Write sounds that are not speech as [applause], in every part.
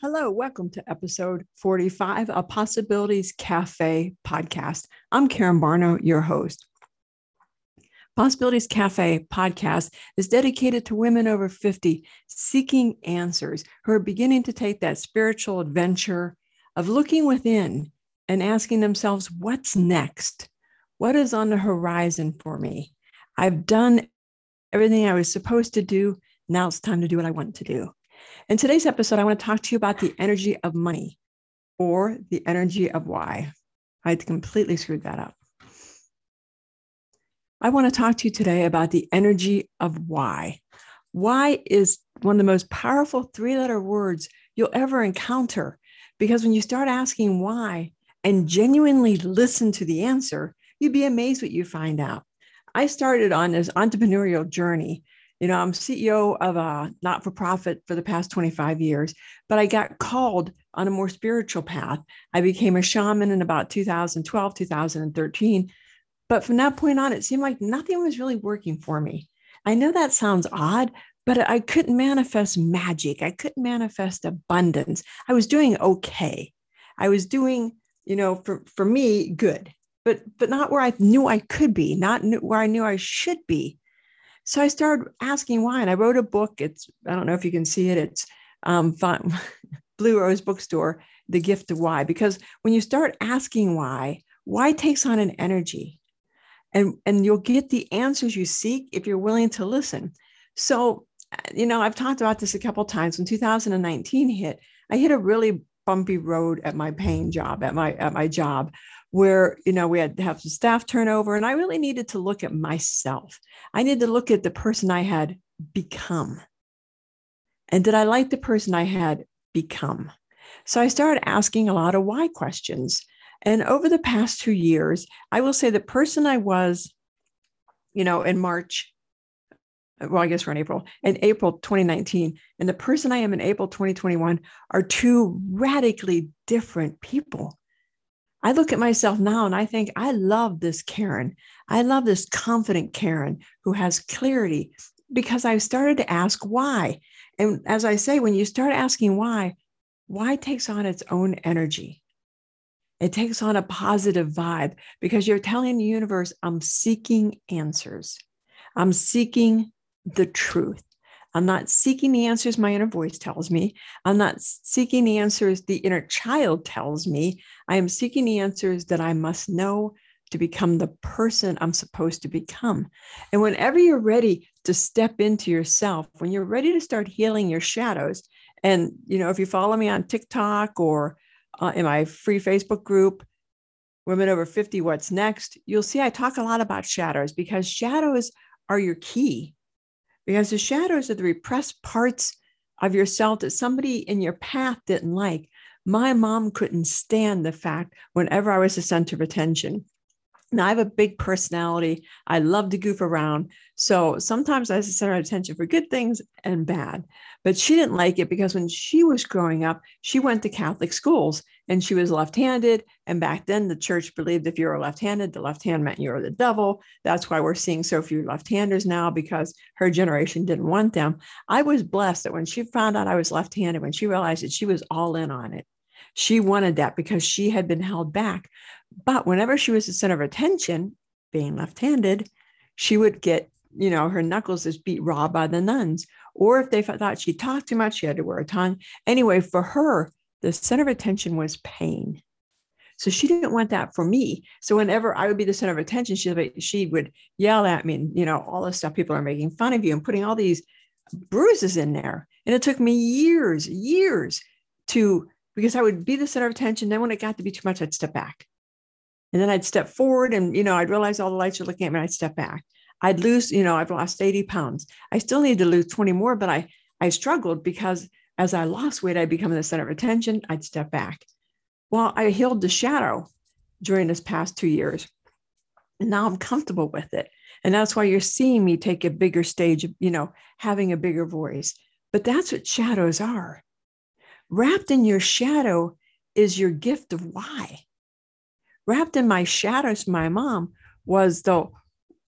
Hello, welcome to episode 45 of Possibilities Cafe podcast. I'm Karen Barner, your host. Possibilities Cafe podcast is dedicated to women over 50 seeking answers who are beginning to take that spiritual adventure of looking within and asking themselves, What's next? What is on the horizon for me? I've done everything I was supposed to do. Now it's time to do what I want to do. In today's episode, I want to talk to you about the energy of money or the energy of why. I completely screwed that up. I want to talk to you today about the energy of why. Why is one of the most powerful three letter words you'll ever encounter. Because when you start asking why and genuinely listen to the answer, you'd be amazed what you find out. I started on this entrepreneurial journey you know, I'm CEO of a not for profit for the past 25 years, but I got called on a more spiritual path. I became a shaman in about 2012, 2013. But from that point on, it seemed like nothing was really working for me. I know that sounds odd, but I couldn't manifest magic. I couldn't manifest abundance. I was doing okay. I was doing, you know, for, for me, good, but but not where I knew I could be, not where I knew I should be. So I started asking why, and I wrote a book. It's I don't know if you can see it. It's um, fun, [laughs] Blue Rose Bookstore, The Gift of Why. Because when you start asking why, why takes on an energy, and and you'll get the answers you seek if you're willing to listen. So you know I've talked about this a couple times. When 2019 hit, I hit a really bumpy road at my paying job at my at my job where you know we had to have some staff turnover and i really needed to look at myself. I needed to look at the person i had become. And did i like the person i had become? So i started asking a lot of why questions. And over the past two years i will say the person i was you know in march well, I guess we're in April, in April 2019, and the person I am in April 2021 are two radically different people. I look at myself now and I think, I love this Karen. I love this confident Karen who has clarity because I've started to ask why. And as I say, when you start asking why, why takes on its own energy. It takes on a positive vibe because you're telling the universe, I'm seeking answers. I'm seeking the truth. I'm not seeking the answers my inner voice tells me. I'm not seeking the answers the inner child tells me. I am seeking the answers that I must know to become the person I'm supposed to become. And whenever you're ready to step into yourself, when you're ready to start healing your shadows, and you know, if you follow me on TikTok or uh, in my free Facebook group, Women Over 50 What's Next, you'll see I talk a lot about shadows because shadows are your key because the shadows are the repressed parts of yourself that somebody in your path didn't like. My mom couldn't stand the fact whenever I was the center of attention. Now, I have a big personality. I love to goof around. So sometimes I was the center of attention for good things and bad. But she didn't like it because when she was growing up, she went to Catholic schools and she was left handed. And back then, the church believed if you were left handed, the left hand meant you were the devil. That's why we're seeing so few left handers now because her generation didn't want them. I was blessed that when she found out I was left handed, when she realized that she was all in on it, she wanted that because she had been held back. But whenever she was the center of attention, being left handed, she would get, you know, her knuckles just beat raw by the nuns. Or if they thought she talked too much, she had to wear a tongue. Anyway, for her, the center of attention was pain. So she didn't want that for me. So whenever I would be the center of attention, she, she would yell at me and, you know, all this stuff. People are making fun of you and putting all these bruises in there. And it took me years, years to, because I would be the center of attention. Then when it got to be too much, I'd step back. And then I'd step forward and, you know, I'd realize all the lights are looking at me and I'd step back. I'd lose, you know, I've lost 80 pounds. I still need to lose 20 more, but I, I struggled because as I lost weight, I'd become the center of attention. I'd step back. Well, I healed the shadow during this past two years. And now I'm comfortable with it. And that's why you're seeing me take a bigger stage, you know, having a bigger voice. But that's what shadows are. Wrapped in your shadow is your gift of why. Wrapped in my shadows, my mom was the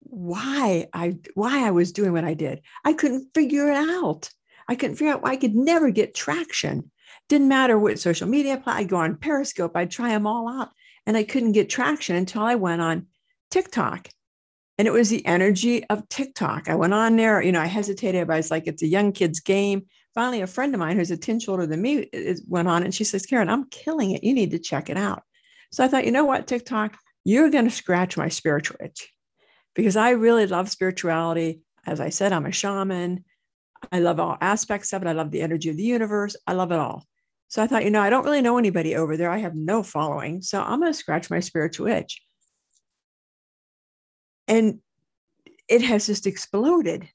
why I why I was doing what I did. I couldn't figure it out. I couldn't figure out why I could never get traction. Didn't matter what social media, I'd go on Periscope, I'd try them all out. And I couldn't get traction until I went on TikTok. And it was the energy of TikTok. I went on there, you know, I hesitated, but I was like, it's a young kid's game. Finally, a friend of mine who's a 10 older than me uh, went on and she says, Karen, I'm killing it. You need to check it out. So I thought, you know what, TikTok, you're going to scratch my spiritual itch because I really love spirituality. As I said, I'm a shaman. I love all aspects of it. I love the energy of the universe. I love it all. So I thought, you know, I don't really know anybody over there. I have no following. So I'm going to scratch my spiritual itch. And it has just exploded.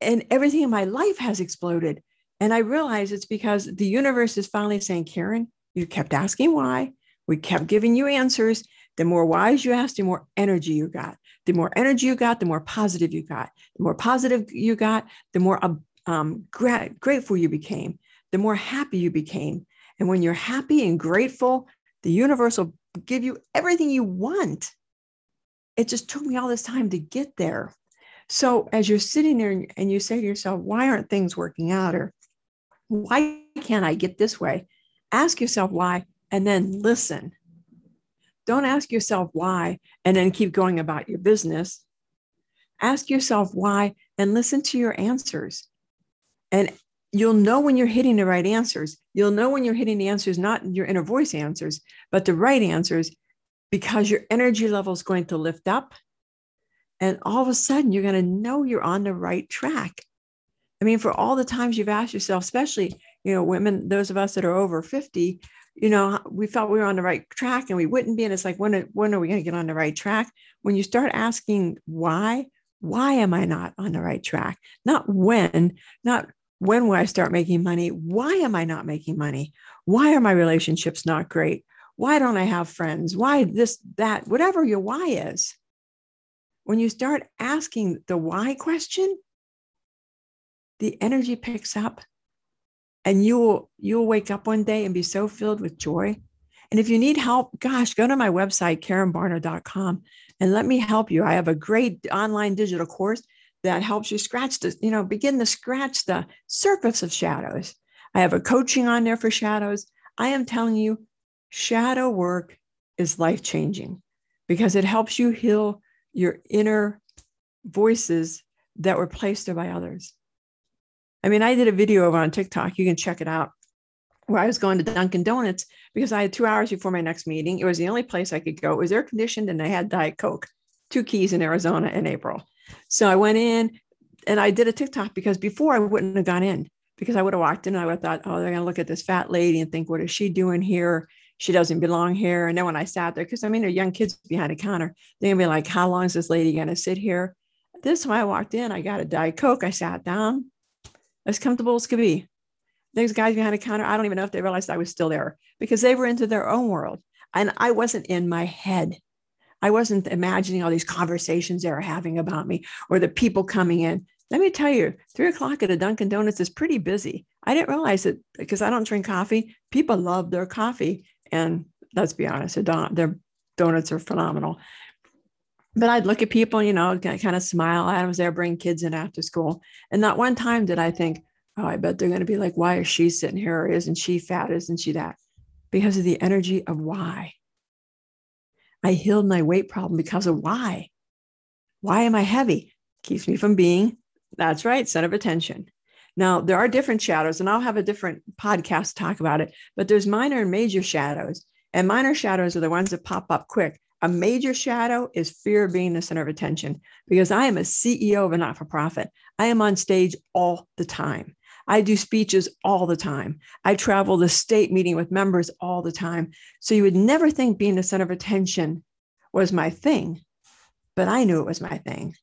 And everything in my life has exploded. And I realize it's because the universe is finally saying, Karen, you kept asking why. We kept giving you answers. The more whys you asked, the more energy you got. The more energy you got, the more positive you got. The more positive you got, the more um, gra- grateful you became, the more happy you became. And when you're happy and grateful, the universe will give you everything you want. It just took me all this time to get there. So as you're sitting there and you say to yourself, why aren't things working out? Or why can't I get this way? Ask yourself why and then listen. Don't ask yourself why and then keep going about your business. Ask yourself why and listen to your answers. And you'll know when you're hitting the right answers. You'll know when you're hitting the answers, not your inner voice answers, but the right answers, because your energy level is going to lift up. And all of a sudden, you're going to know you're on the right track. I mean, for all the times you've asked yourself, especially, you know, women, those of us that are over 50, you know, we felt we were on the right track and we wouldn't be. And it's like, when, when are we going to get on the right track? When you start asking why, why am I not on the right track? Not when, not when will I start making money? Why am I not making money? Why are my relationships not great? Why don't I have friends? Why this, that, whatever your why is. When you start asking the why question, the energy picks up and you will you'll wake up one day and be so filled with joy. And if you need help gosh go to my website karenbarner.com and let me help you. I have a great online digital course that helps you scratch the you know begin to scratch the surface of shadows. I have a coaching on there for shadows. I am telling you shadow work is life changing because it helps you heal your inner voices that were placed there by others I mean, I did a video over on TikTok. You can check it out where I was going to Dunkin' Donuts because I had two hours before my next meeting. It was the only place I could go. It was air conditioned and they had Diet Coke, two keys in Arizona in April. So I went in and I did a TikTok because before I wouldn't have gone in because I would have walked in and I would have thought, oh, they're going to look at this fat lady and think, what is she doing here? She doesn't belong here. And then when I sat there, because I mean, there are young kids behind a counter, they're going to be like, how long is this lady going to sit here? This time I walked in, I got a Diet Coke. I sat down as comfortable as could be. Those guys behind a counter, I don't even know if they realized I was still there because they were into their own world. And I wasn't in my head. I wasn't imagining all these conversations they were having about me or the people coming in. Let me tell you, three o'clock at a Dunkin' Donuts is pretty busy. I didn't realize it because I don't drink coffee. People love their coffee. And let's be honest, their donuts are phenomenal but I'd look at people, you know, kind of smile. I was there, bring kids in after school. And not one time did I think, oh, I bet they're going to be like, why is she sitting here? Or isn't she fat? Isn't she that? Because of the energy of why. I healed my weight problem because of why. Why am I heavy? Keeps me from being, that's right, center of attention. Now, there are different shadows, and I'll have a different podcast talk about it, but there's minor and major shadows. And minor shadows are the ones that pop up quick. A major shadow is fear of being the center of attention because I am a CEO of a not for profit. I am on stage all the time. I do speeches all the time. I travel the state meeting with members all the time. So you would never think being the center of attention was my thing, but I knew it was my thing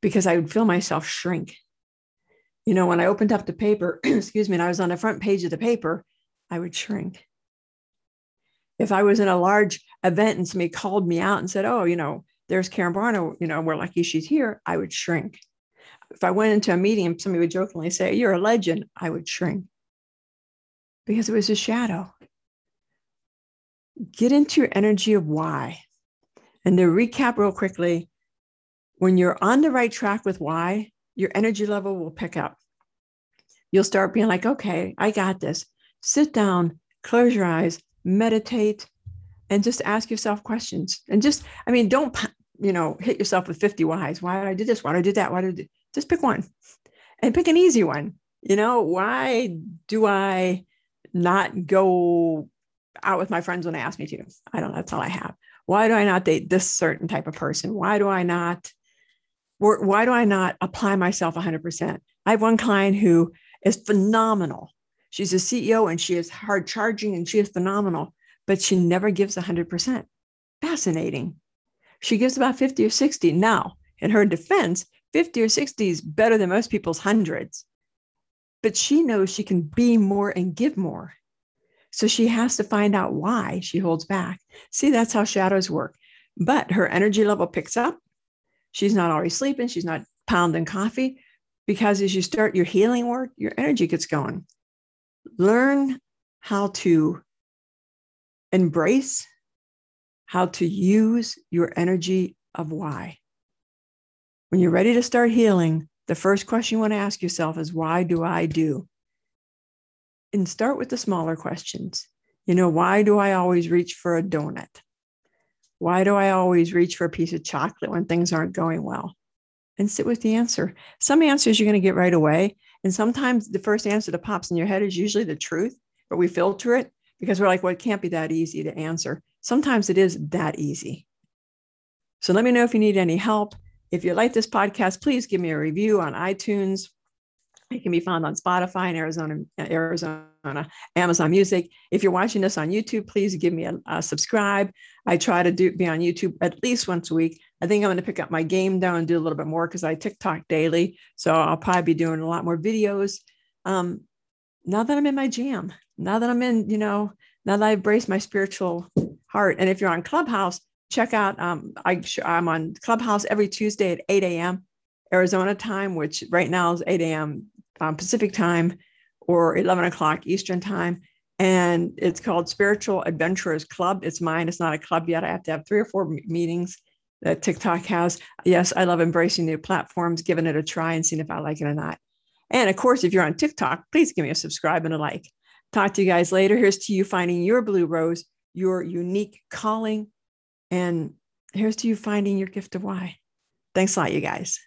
because I would feel myself shrink. You know, when I opened up the paper, [clears throat] excuse me, and I was on the front page of the paper, I would shrink if I was in a large event and somebody called me out and said, "Oh, you know, there's Karen Barner, you know, we're lucky she's here," I would shrink. If I went into a meeting and somebody would jokingly say, "You're a legend," I would shrink because it was a shadow. Get into your energy of why. And to recap real quickly, when you're on the right track with why, your energy level will pick up. You'll start being like, okay, I got this. sit down, close your eyes, meditate, and just ask yourself questions. And just, I mean, don't, you know, hit yourself with 50 whys. Why did I do this? Why did I do that? Why did I? Just pick one and pick an easy one. You know, why do I not go out with my friends when they ask me to? I don't know. That's all I have. Why do I not date this certain type of person? Why do I not? Why do I not apply myself 100%? I have one client who is phenomenal. She's a CEO and she is hard charging and she is phenomenal, but she never gives 100%. Fascinating. She gives about 50 or 60. Now, in her defense, 50 or 60 is better than most people's hundreds. But she knows she can be more and give more. So she has to find out why she holds back. See, that's how shadows work. But her energy level picks up. She's not always sleeping. She's not pounding coffee because as you start your healing work, your energy gets going. Learn how to embrace, how to use your energy of why. When you're ready to start healing, the first question you want to ask yourself is why do I do? And start with the smaller questions. You know, why do I always reach for a donut? Why do I always reach for a piece of chocolate when things aren't going well? And sit with the answer. Some answers you're going to get right away. And sometimes the first answer that pops in your head is usually the truth, but we filter it because we're like, well, it can't be that easy to answer. Sometimes it is that easy. So let me know if you need any help. If you like this podcast, please give me a review on iTunes. It can be found on Spotify and Arizona, Arizona, Amazon Music. If you're watching this on YouTube, please give me a, a subscribe. I try to do be on YouTube at least once a week. I think I'm going to pick up my game down and do a little bit more because I TikTok daily. So I'll probably be doing a lot more videos. Um, now that I'm in my jam, now that I'm in, you know, now that I've braced my spiritual heart. And if you're on Clubhouse, check out um, I, i'm on clubhouse every tuesday at 8 a.m arizona time which right now is 8 a.m um, pacific time or 11 o'clock eastern time and it's called spiritual adventurers club it's mine it's not a club yet i have to have three or four meetings that tiktok has yes i love embracing new platforms giving it a try and seeing if i like it or not and of course if you're on tiktok please give me a subscribe and a like talk to you guys later here's to you finding your blue rose your unique calling and here's to you finding your gift of why. Thanks a lot, you guys.